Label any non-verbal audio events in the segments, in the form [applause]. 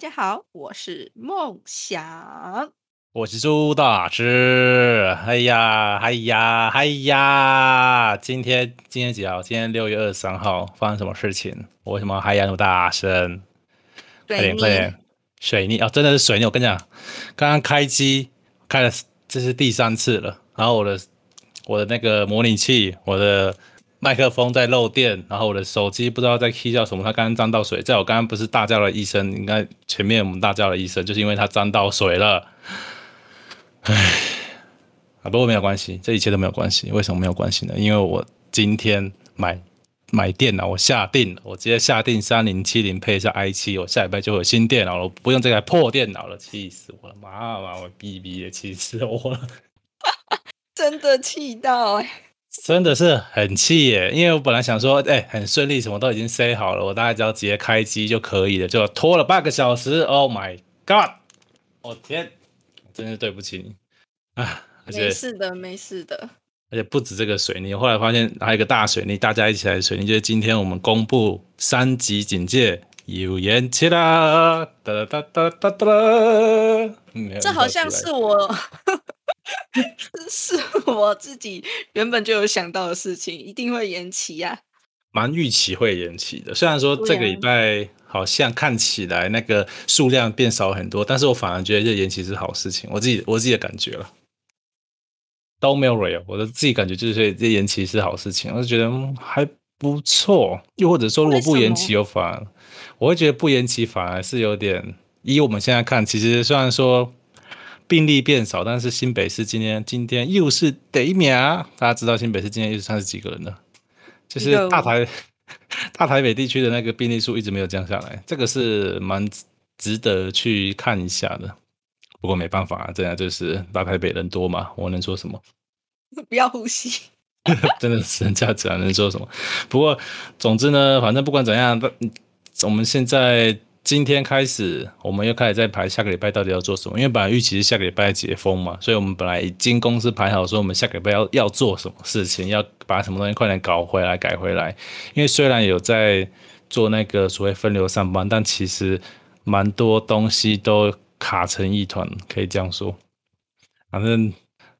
家好，我是梦想。我是朱大师。哎呀，哎呀，哎呀！今天今天几号？今天六月二十三号，发生什么事情？我为什么还呀那么大声？快点快点！水逆啊、真的是水逆！我跟你讲，刚刚开机开了，这是第三次了。然后我的我的那个模拟器，我的麦克风在漏电，然后我的手机不知道在 key 叫什么，它刚刚沾到水。在我刚刚不是大叫了一声，应该前面我们大叫了一声，就是因为它沾到水了。啊，不过没有关系，这一切都没有关系。为什么没有关系呢？因为我今天买买电脑，我下定了，我直接下定三零七零配一下 i 七，我下礼拜就有新电脑了，我不用这台破电脑了，气死我了！妈妈，我逼逼也气死我了，[laughs] 真的气到哎、真的是很气耶！因为我本来想说，哎、很顺利，什么都已经塞好了，我大概只要直接开机就可以了，就拖了半个小时。Oh my god！我、天，真是对不起你啊！没事的，没事的。而且不止这个水泥，后来发现还有一个大水泥，大家一起来的水泥，就是今天我们公布三级警戒有延期啦！哒哒哒哒哒哒！这好像是我，[laughs] 是我自己原本就有想到的事情，一定会延期啊。蛮预期会延期的。虽然说这个礼拜好像看起来那个数量变少很多，但是我反而觉得这延期是好事情，我自己我自己的感觉了。都没有 real，我的自己感觉就是这延期是好事情，我就觉得、嗯还不错。又或者说，如果不延期，又反而我会觉得不延期反而是有点，以我们现在看，其实虽然说病例变少，但是新北市今天今天又是第一名啊，大家知道新北市今天又是三十几个人了，就是大台 [laughs] 大台北地区的那个病例数一直没有降下来，这个是蛮值得去看一下的。不过没办法、啊，这样就是大台北人多嘛，我能说什么？不要呼吸。[laughs] 真的是人家只能说什么。不过，总之呢，反正不管怎样，嗯我们现在今天开始，我们又开始在排下个礼拜到底要做什么。因为本来预期是下个礼拜解封嘛，所以我们本来已经公司排好说，我们下个礼拜要要做什么事情，要把什么东西快点搞回来、改回来。因为虽然有在做那个所谓分流上班，但其实蛮多东西都卡成一团，可以这样说。反正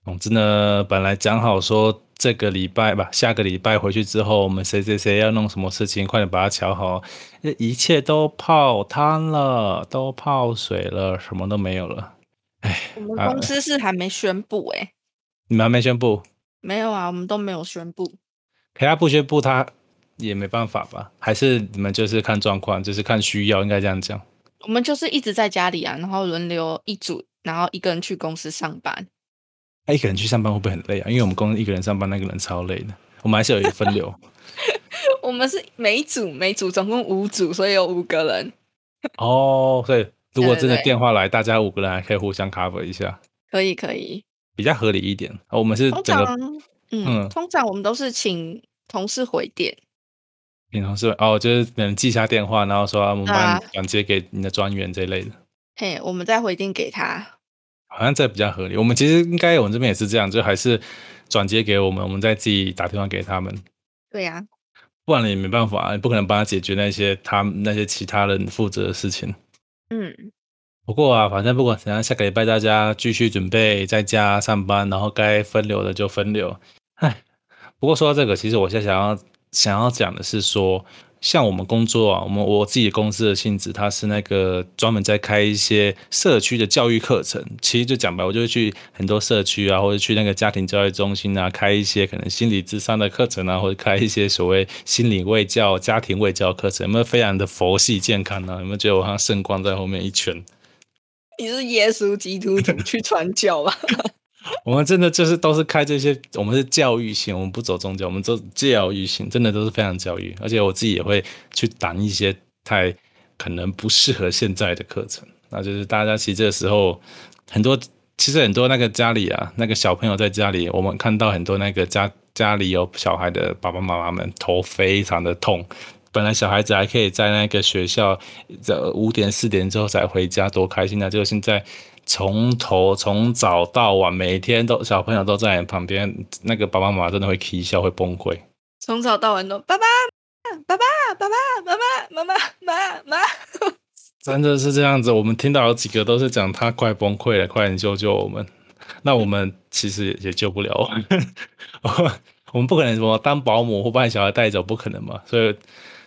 总之呢，本来讲好说这个礼拜吧，下个礼拜回去之后，我们谁谁谁要弄什么事情，快点把它瞧好。一切都泡汤了，都泡水了，什么都没有了。我们啊公司是还没宣布哎、你们还没宣布，没有啊，我们都没有宣布。可他不宣布，他也没办法吧？还是你们就是看状况，就是看需要，应该这样讲。我们就是一直在家里啊，然后轮流一组，然后一个人去公司上班。他一个人去上班会不会很累啊？因为我们公司一个人上班，那个人超累的。我们还是有一个分流 [laughs] 我们是每一组每组总共五组，所以有五个人，哦，所以如果真的对对对电话来，大家五个人还可以互相 cover 一下，可以可以。比较合理一点。哦我们是通整个常，嗯，嗯通常我们都是请同事回电。平常是哦，就是能记下电话，然后说我们帮啊你转接给你的专员这一类的，嘿，我们再回电给他。好像这比较合理。我们其实应该我们这边也是这样，就还是转接给我们，我们再自己打电话给他们，对呀、不然也没办法，你不可能帮他解决那些他们那些其他人负责的事情。嗯，不过啊，反正不管怎样，下个礼拜大家继续准备在家上班，然后该分流的就分流。唉，不过说到这个，其实我现在想要想要讲的是说，像我们工作啊，我们我自己公司的性质，它是那个专门在开一些社区的教育课程。其实就讲白，我就会去很多社区啊，或者去那个家庭教育中心啊，开一些可能心理智商的课程啊，或者开一些所谓心理卫教、家庭卫教课程，有没有非常的佛系健康呢、有没有觉得我好像圣光在后面一圈？你是耶稣基督徒去传教吧？[laughs] 我们真的就是都是开这些，我们是教育型，我们不走宗教，我们走教育型，真的都是非常教育。而且我自己也会去挡一些太可能不适合现在的课程。那就是大家其实这个时候很多，其实很多那个家里啊，那个小朋友在家里，我们看到很多那个家家里有小孩的爸爸妈妈们头非常的痛。本来小孩子还可以在那个学校，这五点四点之后才回家，多开心啊！结果现在从头从早到晚，每天都小朋友都在你旁边，那个爸爸妈妈真的会啼笑，会崩溃。从早到晚都爸爸、爸爸、爸爸、妈妈、妈妈、妈妈、妈。真的是这样子。我们听到有几个都是讲他快崩溃了，快点救救我们。那我们其实也救不了，[laughs] 我们不可能什么当保姆或把小孩带走，不可能嘛。所以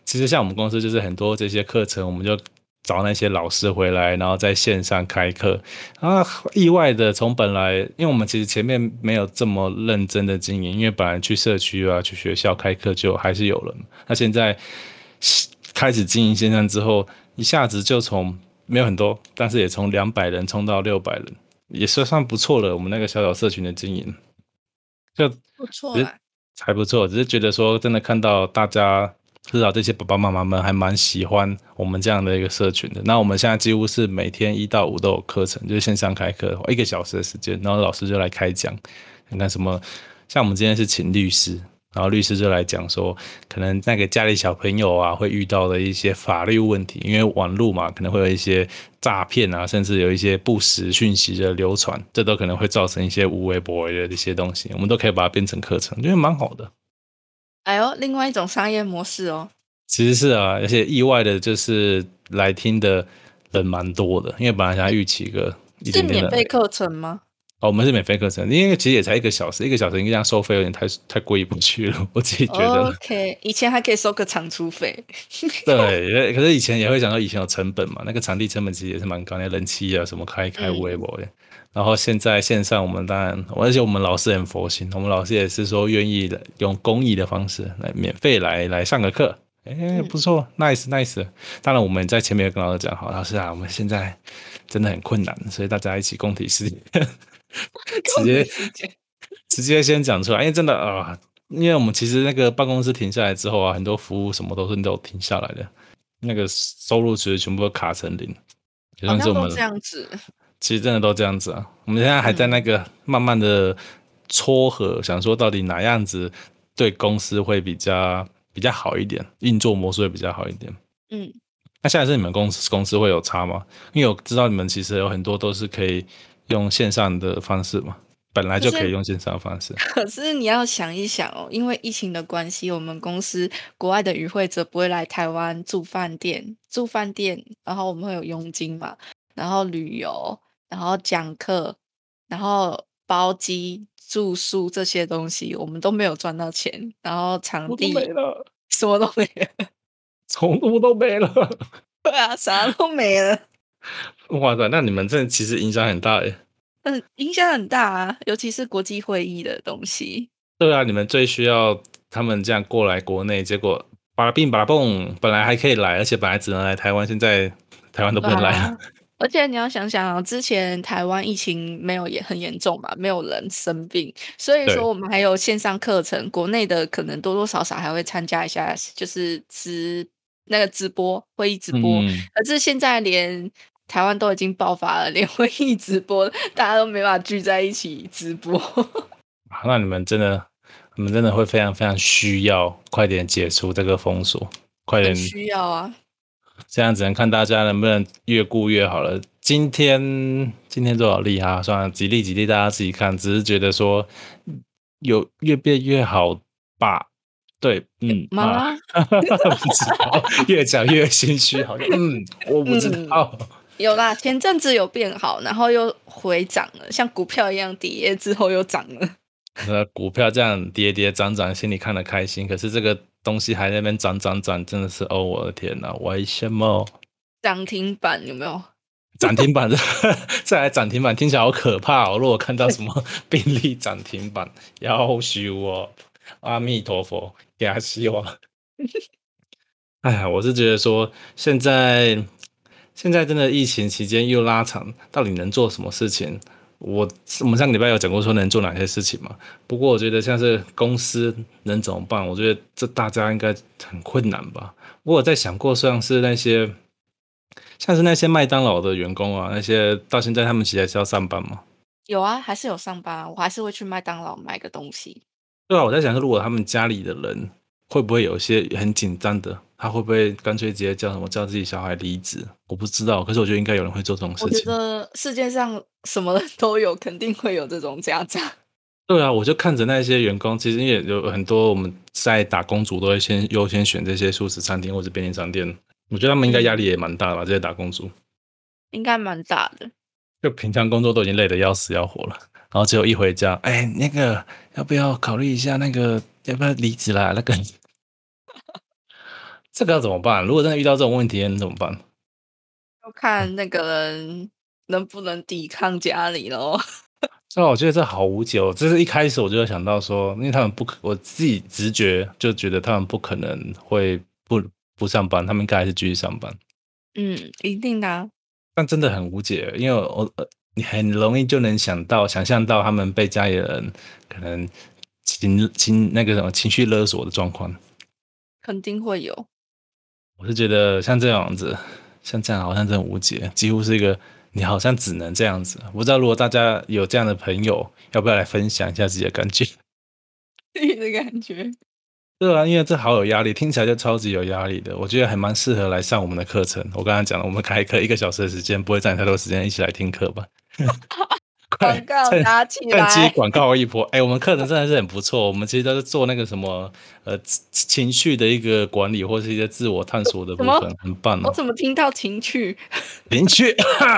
其实像我们公司就是很多这些课程，我们就找那些老师回来，然后在线上开课。啊，意外的从本来，因为我们其实前面没有这么认真的经营，因为本来去社区啊、去学校开课就还是有人。那现在开始经营线上之后，一下子就从没有很多，但是也从两百人冲到六百人。也算算不错了，我们那个小小社群的经营，就不错，还不错。只是觉得说，真的看到大家至少这些爸爸妈妈们还蛮喜欢我们这样的一个社群的。那我们现在几乎是每天一到五都有课程，就是线上开课，一个小时的时间，然后老师就来开讲，你看什么。像我们今天是请律师。然后律师就来讲说，可能那个家里小朋友啊会遇到的一些法律问题，因为网络嘛，可能会有一些诈骗啊，甚至有一些不实讯息的流传，这都可能会造成一些无微不微的这些东西，我们都可以把它变成课程，觉得蛮好的。哎呦，另外一种商业模式哦。其实是啊，而且意外的就是来听的人蛮多的，因为本来想要预期一个是免费课程吗？哦，我们是免费课程，因为其实也才一个小时，一个小时应该这样收费有点太太过意不去了，我自己觉得。OK，以前还可以收个场出费。对，可是以前也会想到以前有成本嘛，那个场地成本其实也是蛮高，那人气啊什么开开微博的。然后现在线上我们当然，而且我们老师很佛心，我们老师也是说愿意用公益的方式来免费来来上个课，哎，不错，nice nice。当然我们在前面跟老师讲好，老师啊，我们现在真的很困难，所以大家一起共体时间。[laughs] 直接 [laughs] 直接先讲出来，因为真的啊，因为我们其实那个办公室停下来之后啊，很多服务什么都是都停下来的，那个收入其实全部都卡成零，就像是我们这样子，其实真的都这样子啊。我们现在还在那个慢慢的撮合，想说到底哪样子对公司会比较比较好一点，运作模式会比较好一点。嗯，那现在是你们公司公司会有差吗？因为我知道你们其实有很多都是可以。用线上的方式嘛，本来就可以用线上方式。[laughs] 可是你要想一想哦，因为疫情的关系，我们公司国外的与会者不会来台湾住饭店，住饭店，然后我们会有佣金嘛，然后旅游，然后讲课，然后包机、住宿这些东西，我们都没有赚到钱，然后场地没了，什么都没了，[laughs] 宠物都没了，对啊，啥都没了。[laughs] 哇塞，那你们这其实影响很大诶。嗯，影响很大啊，尤其是国际会议的东西。对啊，你们最需要他们这样过来国内，结果巴拉病巴拉蹦，本来还可以来，而且本来只能来台湾，现在台湾都不能来了。而且你要想想啊，之前台湾疫情没有也很严重嘛，没有人生病，所以说我们还有线上课程，国内的可能多多少少还会参加一下，就是直那个直播会议直播。可是现在连台湾都已经爆发了，连会议直播大家都没法聚在一起直播。[laughs] 那你们真的，你们真的会非常非常需要快点解除这个封锁，快点需要啊！这样只能看大家能不能越顾越好了。今天今天多少例哈？算了，几例几例大家自己看。只是觉得说有越变越好吧？对，嗯，妈？[laughs] 不知道，越讲越心虚，好像嗯，我不知道。有啦，前阵子有变好，然后又回涨了，像股票一样跌之后又涨了。[laughs] 那股票这样跌跌涨涨，心里看得开心。可是这个东西还在那边涨涨涨，真的是哦，我的天哪，为什么？涨停板有没有？[laughs] 涨停板 [laughs] 再来涨停板，听起来好可怕哦！如果看到什么病例涨停板，要修哦！阿弥陀佛，给他希望。哎呀，我是觉得说现在。现在真的疫情期间又拉长，到底能做什么事情？我我们上个礼拜有讲过说能做哪些事情嘛？不过我觉得像是公司能怎么办？我觉得这大家应该很困难吧。我有在想过，像是那些像是那些麦当劳的员工啊，那些到现在他们其实还是要上班吗？有啊，还是有上班，我还是会去麦当劳买个东西。对啊，我在想，如果他们家里的人会不会有一些很紧张的？他会不会干脆直接叫什么叫自己小孩离职？我不知道，可是我觉得应该有人会做这种事情。我觉得世界上什么人都有，肯定会有这种家长。对啊，我就看着那些员工，其实也有很多我们在打工族都会先优先选这些素食餐厅或者便利商店。我觉得他们应该压力也蛮大吧，这些打工族。应该蛮大的。就平常工作都已经累得要死要活了，然后只有一回家，哎，那个要不要考虑一下那个要不要离职啦？那个，这个要怎么办？如果真的遇到这种问题，你怎么办？要看那个人能不能抵抗家里喽。[laughs] 所以我觉得这好无解哦。这是一开始我就想到说，因为他们不可，我自己直觉就觉得他们不可能会不不上班，他们应该还是继续上班。嗯，一定的。但真的很无解，因为我呃，你很容易就能想到、想象到他们被家里人可能情情那个什么情绪勒索的状况，肯定会有。我是觉得像这样子，像这样好像真的无解，几乎是一个你好像只能这样子。不知道如果大家有这样的朋友，要不要来分享一下自己的感觉？[laughs] 自己的感觉。对啊，因为这好有压力，听起来就超级有压力的。我觉得还蛮适合来上我们的课程。我刚刚讲了，我们开课一个小时的时间，不会占太多时间，一起来听课吧。[laughs] 广告打起来，趁机广告一波。哎，我们课程真的是很不错。我们其实都是做那个什么呃情绪的一个管理，或是一些自我探索的部分，很棒哦。我怎么听到情趣？[laughs] [laughs] 情趣，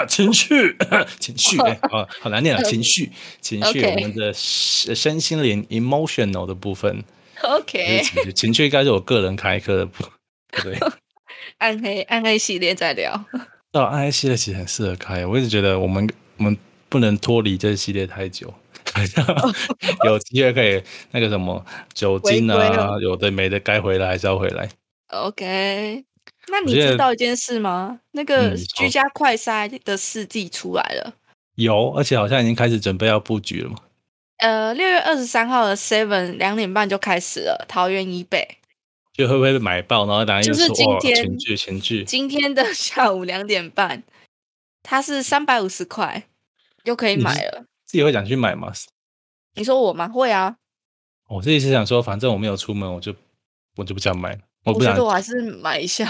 情绪，情绪，哎，好好难念啊！情绪，情绪，我们的身心灵 emotional 的部分。OK，情趣应该是我个人开课的部，对。[laughs] 暗黑暗黑系列再聊。哦，暗黑系列其实很适合开，我一直觉得我们我们不能脱离这系列太久，[laughs] 有机会可以那个什么酒精啊，有的没的该回来还是要回来。OK，那你知道一件事吗？那个居家快筛的试剂出来了，有，而且好像已经开始准备要布局了嘛。呃，六月二十三号的 Seven 两点半就开始了，桃园以北，就会不会买爆？然后大家就是今天前剧前剧，今天的下午两点半，它是三百五十块就可以买了。自己会想去买吗？你说我吗？会啊。我自己是想说，反正我没有出门，我就我就不想买。我不想，我还是买一下。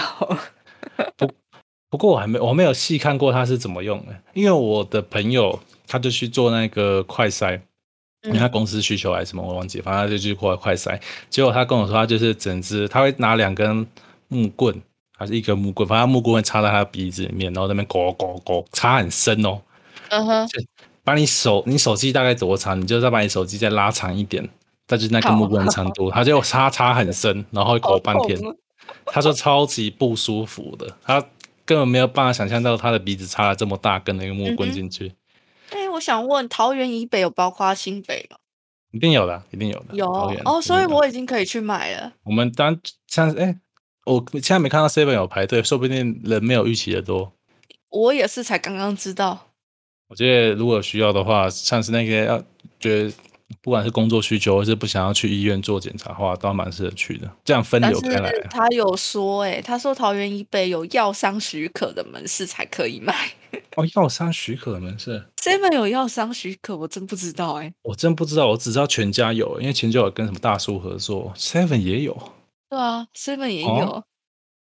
不 [laughs] 不过我还没我没有细看过它是怎么用的，因为我的朋友他就去做那个快筛。因为他公司需求还是什么，我忘记，反正他就去快快塞。结果他跟我说，他就是整只，他会拿两根木棍，还是一根木棍，反正木棍会插在他的鼻子里面，然后那边勾勾勾，插很深哦。嗯哼。把你手，你手机大概多长，你就再把你手机再拉长一点，再就那个木棍长度，[laughs] 他就插插很深，然后会勾半天。他说超级不舒服的，他根本没有办法想象到他的鼻子插了这么大根的一个木棍进去。哎，我想问，桃园以北有包括新北吗？一定有的，一定有的。有哦，所以我已经可以去买了。我们当像哎，我现在没看到 Seven 有排队，说不定人没有预期的多。我也是才刚刚知道。我觉得如果需要的话，像是那个要觉得不管是工作需求，或是不想要去医院做检查的话，都蛮适合去的。这样分流开来。他有说，哎，他说桃园以北有药商许可的门市才可以卖。[laughs] 哦，药商许可的门市，seven 有药商许可，我真不知道哎，我真不知道，我只知道全家有，因为全家有跟什么大叔合作，seven 也有，对啊，seven 也有，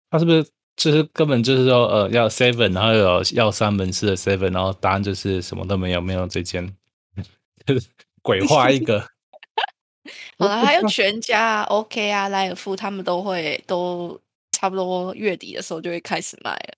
他是不是就是根本就是说，呃，要 seven，然后有要三门市的 seven，然后答案就是什么都没有，没有这间，[laughs] 鬼话一个。好了，还有全家、OK 啊、莱尔富，他们都会都差不多月底的时候就会开始卖了。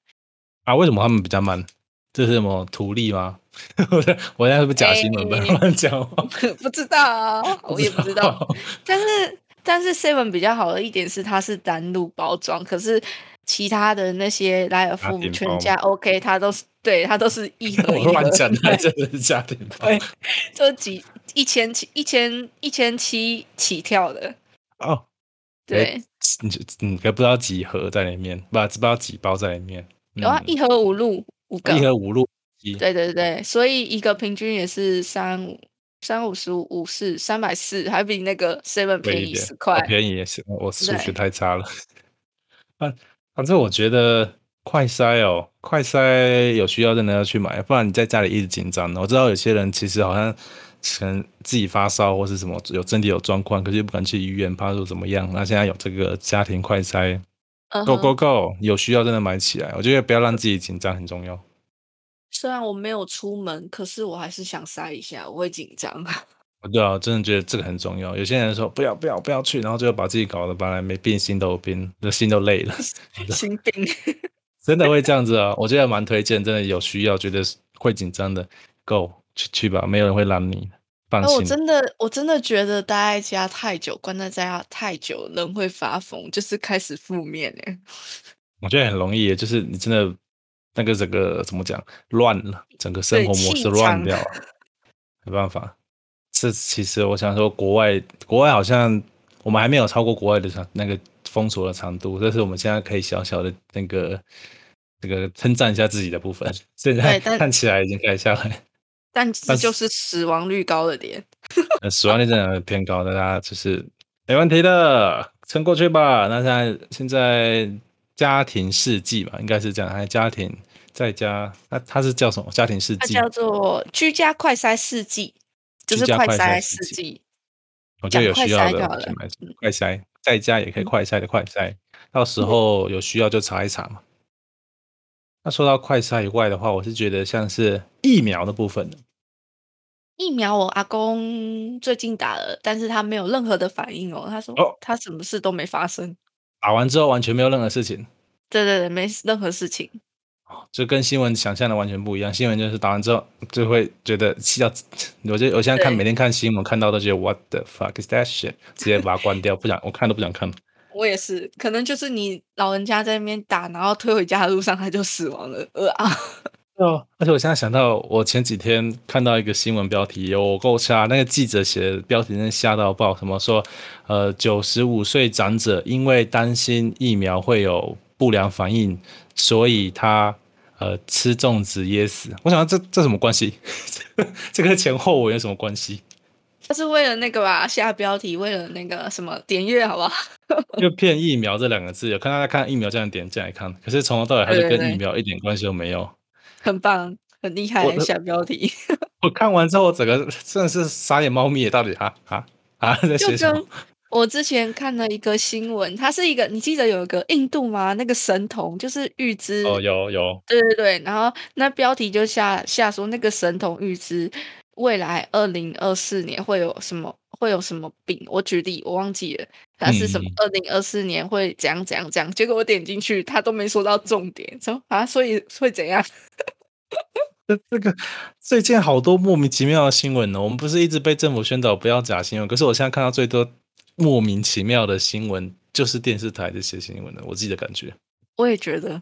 啊，为什么他们比较慢？这是什么图利吗？[laughs] 我现在是不是假新闻？不要乱讲。[laughs] 不知道，我也不知道。但是，但是 Seven 比较好的一点是，它是单路包装。可是其他的那些莱尔富、全家、OK，它都是对它都是一 [laughs] 盒一盒。乱讲，真的是家庭包。[laughs] 对，就几一千七、一千一千七起跳的。哦，对，你你可不知道几盒在里面，不知道几包在里面。有啊，一盒五路。五个一盒五路，对对对，所以一个平均也是三五三五十五五四三百四，还比那个 seven 便宜十块，便宜也是我数学太差了。反 [laughs] 反正我觉得快筛哦，快筛有需要真的要去买，不然你在家里一直紧张。我知道有些人其实好像可能自己发烧或是什么有身体有状况，可是又不敢去医院，怕说怎么样。那现在有这个家庭快筛。Go go go！有需要真的买起来，我觉得不要让自己紧张很重要。虽然我没有出门，可是我还是想塞一下，我会紧张。对啊，真的觉得这个很重要。有些人说不要不要不要去，然后最后把自己搞得本来没病，心都病，这心都累了，[laughs] 心病，真的会这样子啊？我觉得蛮推荐，真的有需要，觉得会紧张的，Go 去去吧，没有人会拦你，放心。我真的我真的觉得待在家太久，关在家太久，人会发疯，就是开始负面哎。[laughs] 我觉得很容易，就是你真的那个整个怎么讲乱了，整个生活模式乱掉了，[laughs] 没办法。这其实我想说，国外国外好像我们还没有超过国外的长那个封锁的长度，这是我们现在可以小小的那个这个称赞一下自己的部分。[laughs] 现在看起来已经开始下来，[laughs] 但这就是死亡率高了点。[laughs] 死亡率真的偏高，大家就是没问题的，撑过去吧。那现在现在家庭世纪吧，应该是这样，还家庭在家，那它是叫什么？家庭世纪？叫做居家快筛世纪。就是快筛试剂，我觉得有需要的快筛，在家也可以快筛的快筛，到时候有需要就查一查嘛。那说到快筛以外的话，我是觉得像是疫苗的部分疫苗我阿公最近打了，但是他没有任何的反应哦。他说他什么事都没发生，打完之后完全没有任何事情。对对对，没任何事情。就跟新闻想象的完全不一样。新闻就是打完之后就会觉得气到，[laughs] 我就我现在看每天看新闻看到都觉得 What the fuck is that shit？直接把它关掉，不想我看都不想看了。[laughs] 我也是，可能就是你老人家在那边打，然后推回家的路上他就死亡了。呃啊！[laughs] 哦，而且我现在想到，我前几天看到一个新闻标题，有够吓，那个记者写的标题真的吓到爆，什么说呃九十五岁长者因为担心疫苗会有不良反应，所以他。呃，吃粽子噎死，我想这这什么关系？[laughs] 这个前后文有什么关系？他是为了那个吧，下标题，为了那个什么点阅，好不好？[laughs] 就骗疫苗这两个字，有看大家看疫苗这样点进来看，可是从头到尾还是跟疫苗一点关系都没有。很棒，很厉害，下标题。我看完之后，整个真的是傻眼猫咪，到底啊啊啊在写什么？我之前看了一个新闻，它是一个，你记得有一个印度吗？那个神童就是预知哦，有有，对对对，然后那标题就下下说那个神童预知未来二零二四年会有什么会有什么病，我举例我忘记了，它是什么二零二四年会怎样怎样怎样，结果我点进去，他都没说到重点，说啊，所以会怎样？[laughs] 这这个最近好多莫名其妙的新闻呢，我们不是一直被政府宣导不要假新闻，可是我现在看到最多。莫名其妙的新闻就是电视台这些新闻的，我自己的感觉。我也觉得，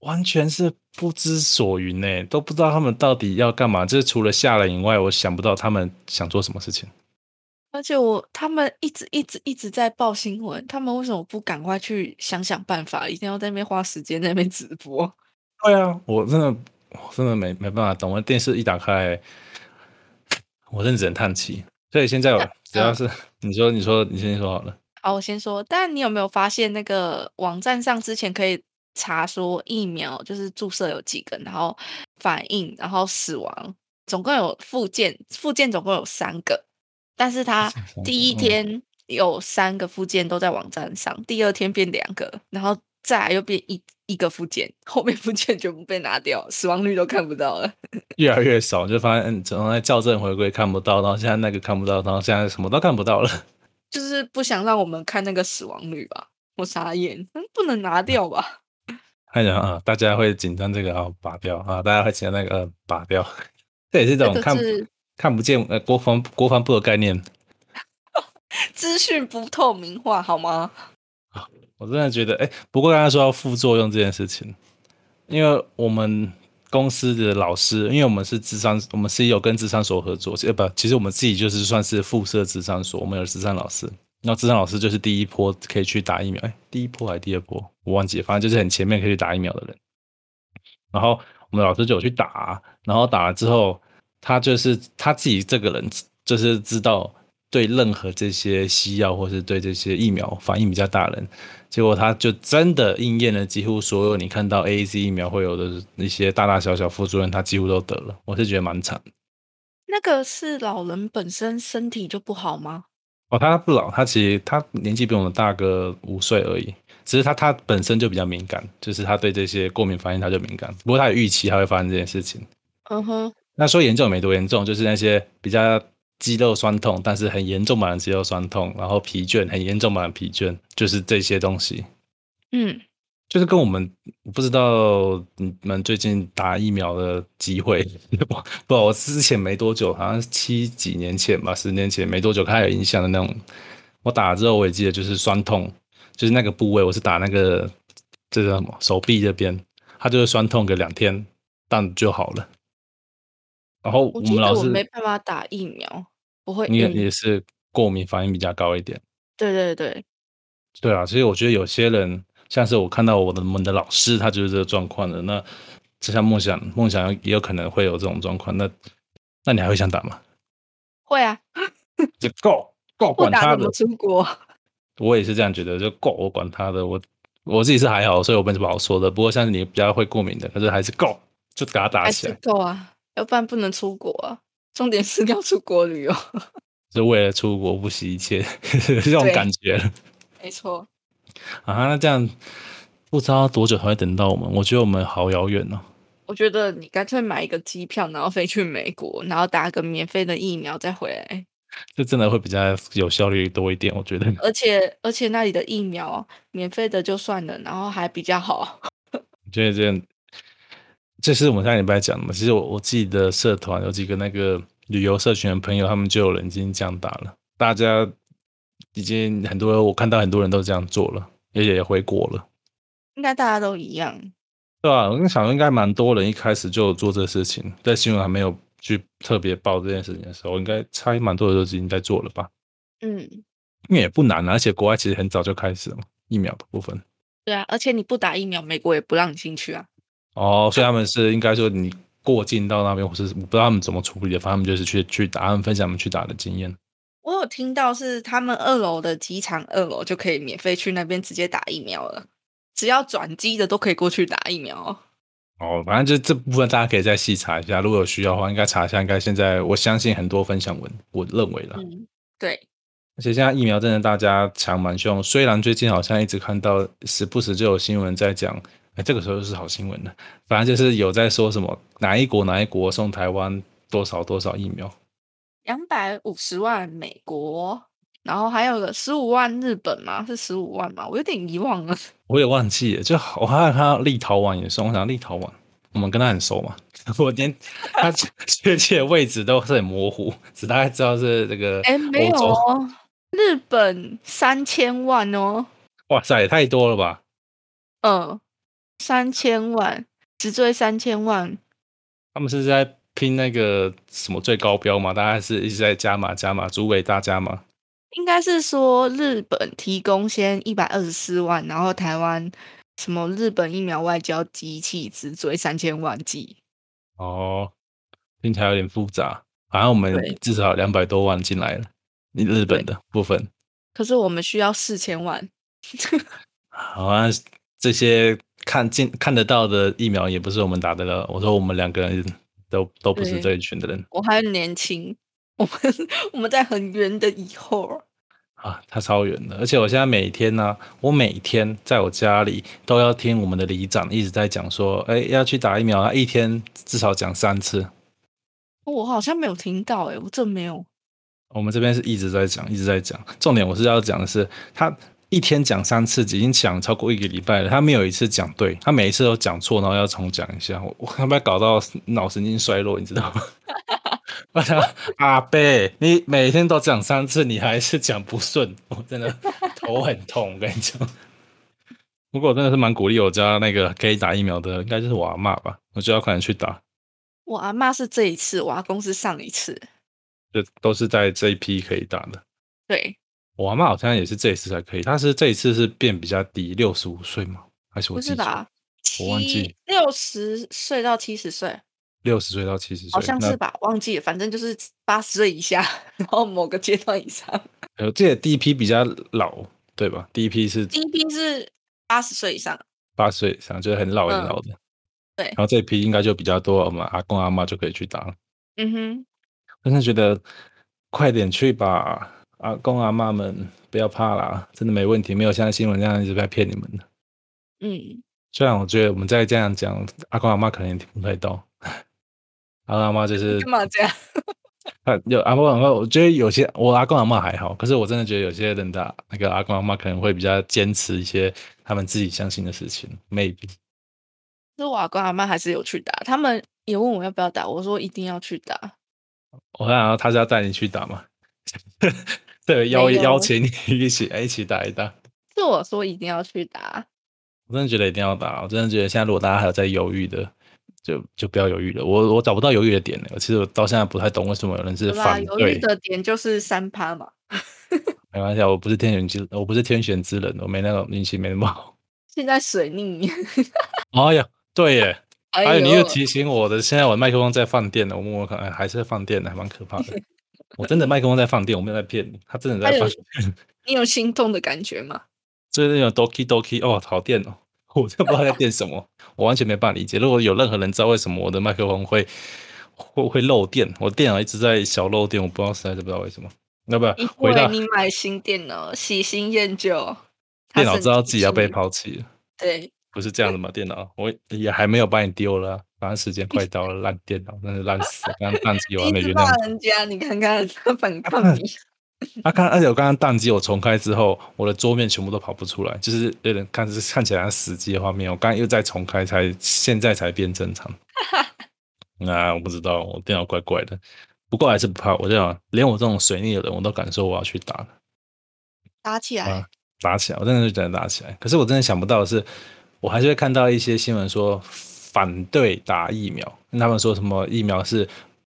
完全是不知所云呢，都不知道他们到底要干嘛。就是除了吓人以外，我想不到他们想做什么事情。而且我他们一直一直一直在报新闻，他们为什么不赶快去想想办法？一定要在那边花时间在那边直播？对啊，我真的我真的没没办法懂。我电视一打开，我真的只能叹气。所以现在只要是你说，你说，你先说好了。好，我先说。但你有没有发现，那个网站上之前可以查说疫苗就是注射有几个，然后反应，然后死亡，总共有附件，附件总共有三个。但是它第一天有三个附件都在网站上，第二天变两个，然后再来又变一。一个附件，后面附件全部被拿掉，死亡率都看不到了，[laughs] 越来越少，就发现从来校正回归看不到，然后现在那个看不到，然后现在什么都看不到了，[laughs] 就是不想让我们看那个死亡率吧？我傻眼，嗯，不能拿掉吧？[laughs] 看着啊，大家会紧张这个啊，拔掉啊，大家会紧张那个拔掉，这也是一种看看不见呃国防国防部的概念，资讯不透明化好吗？我真的觉得，哎，不过刚才说到副作用这件事情，因为我们公司的老师，因为我们是智商，我们是有跟智商所合作，呃不，其实我们自己就是算是附设智商所，我们有智商老师，那智商老师就是第一波可以去打疫苗，哎，第一波还是第二波，我忘记，反正就是很前面可以去打疫苗的人。然后我们老师就有去打，然后打了之后，他就是他自己这个人就是知道。对任何这些西药或是对这些疫苗反应比较大的人，结果他就真的应验了几乎所有你看到 A Z 疫苗会有的那些大大小小副作用，他几乎都得了。我是觉得蛮惨。那个是老人本身身体就不好吗？哦，他不老，他其实他年纪比我们大个五岁而已，只是他他本身就比较敏感，就是他对这些过敏反应他就敏感。不过他有预期他会发生这件事情。嗯哼。那说严重没多严重，就是那些比较。肌肉酸痛，但是很严重版的肌肉酸痛，然后疲倦，很严重版的疲倦，就是这些东西。嗯，就是跟我们不知道你们最近打疫苗的机会 [laughs] 不？不，我之前没多久，好像七几年前吧，十年前没多久开始有影响的那种。我打了之后，我也记得就是酸痛，就是那个部位，我是打那个这叫什么手臂这边，它就是酸痛个两天，但就好了。然后我们老师没办法打疫苗，不会，你也是过敏反应比较高一点。对对对，对啊，所以我觉得有些人。像是我看到我的们的老师，他就是这个状况的。那就像梦想，梦想也有可能会有这种状况。那那你还会想打吗？会啊，[laughs] 就够够管他的。出国，[laughs] 我也是这样觉得，就够我管他的。我我自己是还好，所以我没什么好说的。不过像是你比较会过敏的，可是还是够，就给他打起来。够啊，要不然不能出国啊。重点是 [laughs] 要出国旅游，[laughs] 是为了出国不惜一切这种感觉。[laughs] 没错。啊，那这样不知道多久才会等到我们？我觉得我们好遥远哦。我觉得你干脆买一个机票，然后飞去美国，然后打个免费的疫苗再回来，这真的会比较有效率多一点。我觉得，而且而且那里的疫苗免费的就算了，然后还比较好。我觉得这样，这是我们上礼拜讲的嘛。其实我我自己的社团有几个那个旅游社群的朋友，他们就有人已经这样打了，大家。已经很多，我看到很多人都这样做了，而且也回国了。应该大家都一样，对吧？我跟想应该蛮多人一开始就做这事情，在新闻还没有去特别报这件事情的时候，应该猜蛮多人都已经在做了吧？嗯，因为也不难，而且国外其实很早就开始了疫苗的部分。对啊，而且你不打疫苗，美国也不让你进去啊。哦，所以他们是应该说你过境到那边，或是我不知道他们怎么处理的，反正他们就是去去打，他们分享他们去打的经验。我有听到是他们二楼的机场二楼就可以免费去那边直接打疫苗了，只要转机的都可以过去打疫苗。哦，反正就这部分大家可以再细查一下，如果有需要的话，应该查一下。应该现在我相信很多分享文，我认为了。嗯，对。而且现在疫苗真的大家抢蛮凶，虽然最近好像一直看到时不时就有新闻在讲，哎，这个时候是好新闻的，反正就是有在说什么哪一国哪一国送台湾多少多少疫苗。两百五十万美国，然后还有个十五万日本嘛？是十五万嘛？我有点遗忘了。我也忘记了，就我还看到立陶宛也送，我想立陶宛，我们跟他很熟嘛。[laughs] 我连他确 [laughs] 切位置都是很模糊，只大概知道是这个。哎，没有哦，日本三千万哦。哇塞，也太多了吧？嗯，三千万，只追三千万。他们是在。拼那个什么最高标嘛？大家是一直在加码加码，主委大加码。应该是说日本提供先一百二十四万，然后台湾什么日本疫苗外交机器只追三千万剂。哦，听起来有点复杂。反正我们至少两百多万进来了，你日本的部分。可是我们需要四千万。[laughs] 好啊，这些看见看得到的疫苗也不是我们打的了。我说我们两个人。都都不是这一群的人，我还年轻，[laughs] 我们我们在很远的以后啊，他超远的，而且我现在每天呢，我每天在我家里都要听我们的里长一直在讲说，哎，要去打疫苗，他一天至少讲三次。我好像没有听到，哎，我这没有。我们这边是一直在讲，一直在讲，重点我是要讲的是他。一天讲三次，已经讲超过一个礼拜了。他没有一次讲对，他每一次都讲错，然后要重讲一下。我我要不要搞到脑神经衰弱？你知道吗？我想阿贝，你每天都讲三次，你还是讲不顺，我真的头很痛。我跟你讲，不过我真的是蛮鼓励我家那个可以打疫苗的，应该就是我阿妈吧。我就要快点去打。我阿妈是这一次，我阿公是上一次，就都是在这一批可以打的。对。我阿妈好像也是这一次才可以，但是这一次是变比较低，六十五岁吗？还是我记错？我忘记六十岁到七十岁，六十岁到七十岁，好像是吧？忘记了，反正就是八十岁以下，[laughs] 然后某个阶段以上。呃，这第一批比较老，对吧？第一批是第一批是八十岁以上，八十岁以上就是很老很老的。对，然后这一批应该就比较多，我们阿公阿妈就可以去打了。嗯哼，真的觉得快点去吧。阿公阿妈们不要怕啦，真的没问题，没有像新闻这样一直在骗你们的。嗯，虽然我觉得我们再这样讲，阿公阿妈可能也听不太懂。[laughs] 阿公阿妈就是干嘛这样？他有阿公阿妈，我觉得有些我阿公阿妈还好，可是我真的觉得有些人的那个阿公阿妈可能会比较坚持一些他们自己相信的事情，maybe。是我阿公阿妈还是有去打，他们也问我要不要打，我说一定要去打。我想他是要带你去打吗？对，邀邀请你 [laughs] 一起一起打一打。是我说一定要去打。我真的觉得一定要打，我真的觉得现在如果大家还有在犹豫的。就就不要犹豫了，我我找不到犹豫的点了。其实我到现在不太懂为什么有人是反对。犹豫的点就是三趴嘛。没关系，我不是天选之，我不是天选之人，我没那个运气，没那么好。[laughs] 现在水逆。[laughs] 哎呀，对耶，还有你又提醒我的，现在我麦克风在放电了，我摸摸看，还是在放电的，还蛮可怕的。我真的麦克风在放电，我没有在骗你，它真的在放。[laughs] 你有心动的感觉吗？就是那种 doki doki 哦，好电哦。我真不知道在电什么，我完全没办法理解。如果有任何人知道为什么我的麦克风会会会漏电，我电脑一直在小漏电，我不知道实在是不知道为什么。那不回到你买新电脑，喜新厌旧，电脑知道自己要被抛弃了。对，不是这样的嘛？电脑我也还没有把你丢了，反正时间快到了，烂电脑真是烂死，刚刚宕机我还没原谅人家，你看看 [laughs] 他反抗你。啊，刚而且我刚刚宕机，我重开之后，我的桌面全部都跑不出来，就是有点看是看起来死机的画面。我刚刚又再重开，才现在才变正常。[laughs] 那我不知道，我电脑怪怪的，不过还是不怕。我这样，连我这种水逆的人，我都敢说我要去打打起来，打起来，我真的是觉得打起来。可是我真的想不到的是，我还是会看到一些新闻说反对打疫苗，他们说什么疫苗是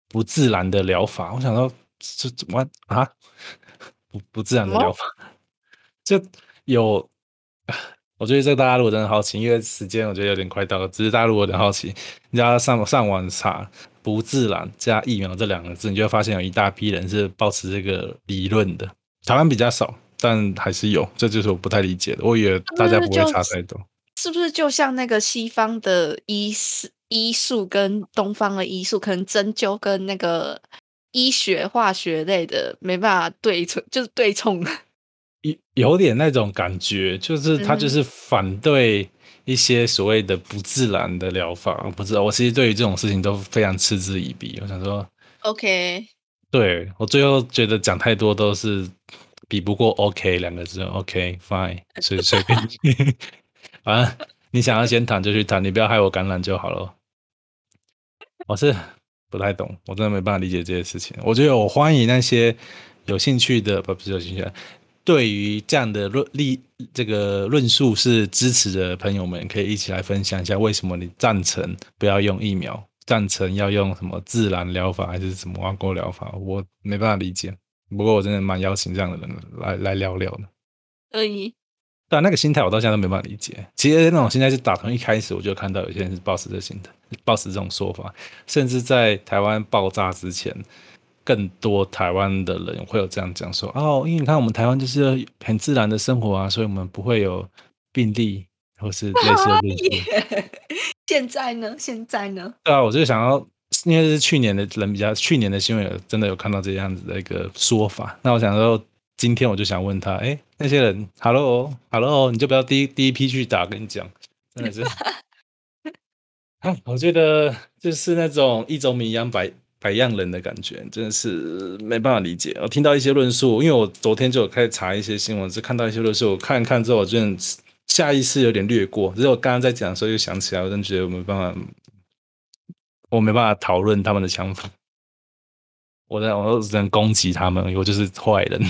不自然的疗法。我想说。这怎么啊？不不自然的疗法，就有。我觉得这个大家如果真的好奇，因为时间我觉得有点快到了，只是大家如果有点好奇，你要上上网查“不自然”加疫苗这两个字，你就会发现有一大批人是保持这个理论的。台湾比较少，但还是有，这就是我不太理解的。我以为大家不会查太多。是不是就像那个西方的医师医术跟东方的医术，可能针灸跟那个？医学、化学类的没办法对冲，就是对冲。[laughs] 有有点那种感觉，就是他就是反对一些所谓的不自然的疗法。不知道，我其实对于这种事情都非常嗤之以鼻。我想说，OK，对我最后觉得讲太多都是比不过 OK 两个字。[laughs] OK，Fine，随随便。啊，你想要先谈就去谈，你不要害我感染就好了。我是。不太懂，我真的没办法理解这些事情。我觉得我欢迎那些有兴趣的，不不是有兴趣，对于这样的论立这个论述是支持的朋友们，可以一起来分享一下，为什么你赞成不要用疫苗，赞成要用什么自然疗法还是什么挖沟疗法？我没办法理解。不过我真的蛮邀请这样的人来来聊聊的。可以。但那个心态我到现在都没办法理解。其实那种心态是打从一开始我就看到有些人是抱持这心态，抱持这种说法，甚至在台湾爆炸之前，更多台湾的人会有这样讲说：哦，因为你看我们台湾就是很自然的生活啊，所以我们不会有病例或是类似的病例。[laughs] 现在呢？现在呢？对啊，我就想要，因为是去年的人比较，去年的新闻有真的有看到这样子的一个说法。那我想说。今天我就想问他，哎，那些人，Hello，Hello，你就不要第一第一批去打，跟你讲，真的是，[laughs] 啊，我觉得就是那种一种米养百百样人的感觉，真的是没办法理解。我听到一些论述，因为我昨天就有开始查一些新闻，是看到一些论述，我看一看之后，我就下意识有点略过。只是我刚刚在讲的时候又想起来，我真觉得我没办法，我没办法讨论他们的想法，我在我只能攻击他们，我就是坏人。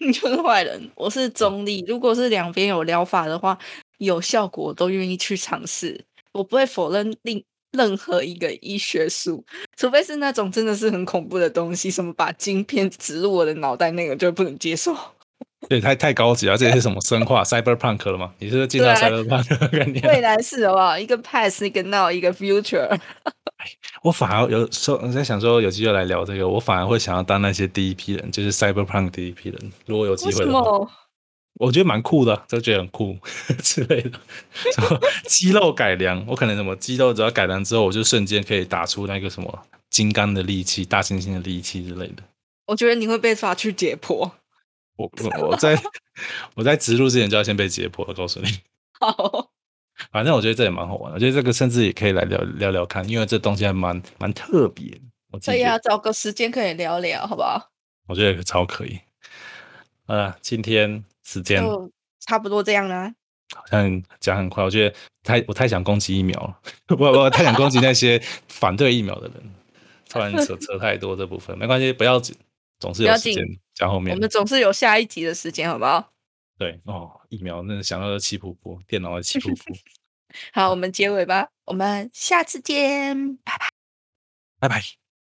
你 [laughs] 就是坏人，我是中立。如果是两边有疗法的话，有效果我都愿意去尝试。我不会否认另任何一个医学术，除非是那种真的是很恐怖的东西，什么把晶片植入我的脑袋，那个就不能接受。对，太太高级了，这是什么生化 cyberpunk 了吗？你是进到 cyberpunk 概念？未来式好不好？一个 past，一个 now，一个 future。[laughs] 我反而有时候在想说，有机会来聊这个，我反而会想要当那些第一批人，就是 cyberpunk 第一批人。如果有机会的话，我觉得蛮酷的，就觉得很酷 [laughs] 之类的。[laughs] 肌肉改良，我可能什么肌肉只要改良之后，我就瞬间可以打出那个什么金刚的利器、大猩猩的利器之类的。我觉得你会被抓去解剖。我 [laughs] 我在 [laughs] 我在植入之前就要先被解剖了，告诉你。[laughs] 好，反正我觉得这也蛮好玩的。我觉得这个甚至也可以来聊聊聊看，因为这东西还蛮蛮特别。可以啊，找个时间可以聊聊，好不好？我觉得超可以。呃，今天时间差不多这样啦。好像讲很快，我觉得太我太想攻击疫苗了，我我太想攻击那些反对疫苗的人，突然扯扯太多这部分，没关系，不要紧，总是有时间加后面。我们总是有下一集的时间，好不好？对哦，疫苗那想到的气噗噗，电脑的气噗噗。好，我们结尾吧，我们下次见，拜拜，拜拜。